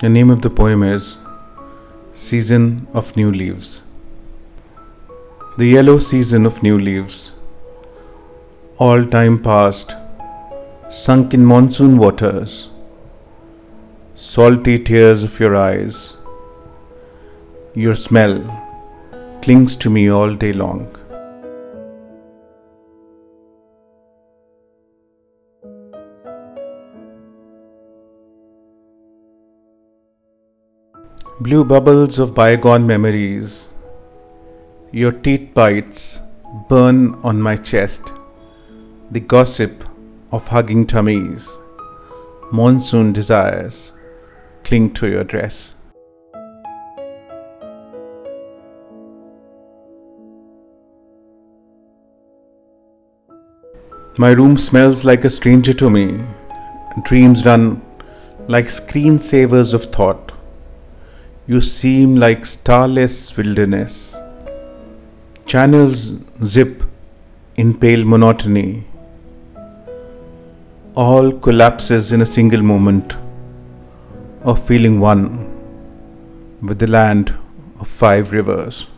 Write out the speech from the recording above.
The name of the poem is Season of New Leaves. The yellow season of new leaves, all time past, sunk in monsoon waters, salty tears of your eyes, your smell clings to me all day long. Blue bubbles of bygone memories, your teeth bites burn on my chest, the gossip of hugging tummies, monsoon desires cling to your dress. My room smells like a stranger to me. Dreams run like screensavers of thought. You seem like starless wilderness. Channels zip in pale monotony. All collapses in a single moment of feeling one with the land of five rivers.